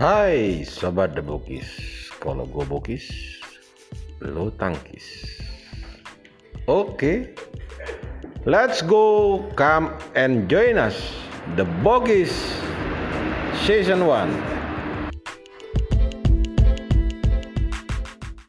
Hai sobat The Kalau gue bokis Lo tangkis. Oke. Let's go. Come and join us The Bokis Season One.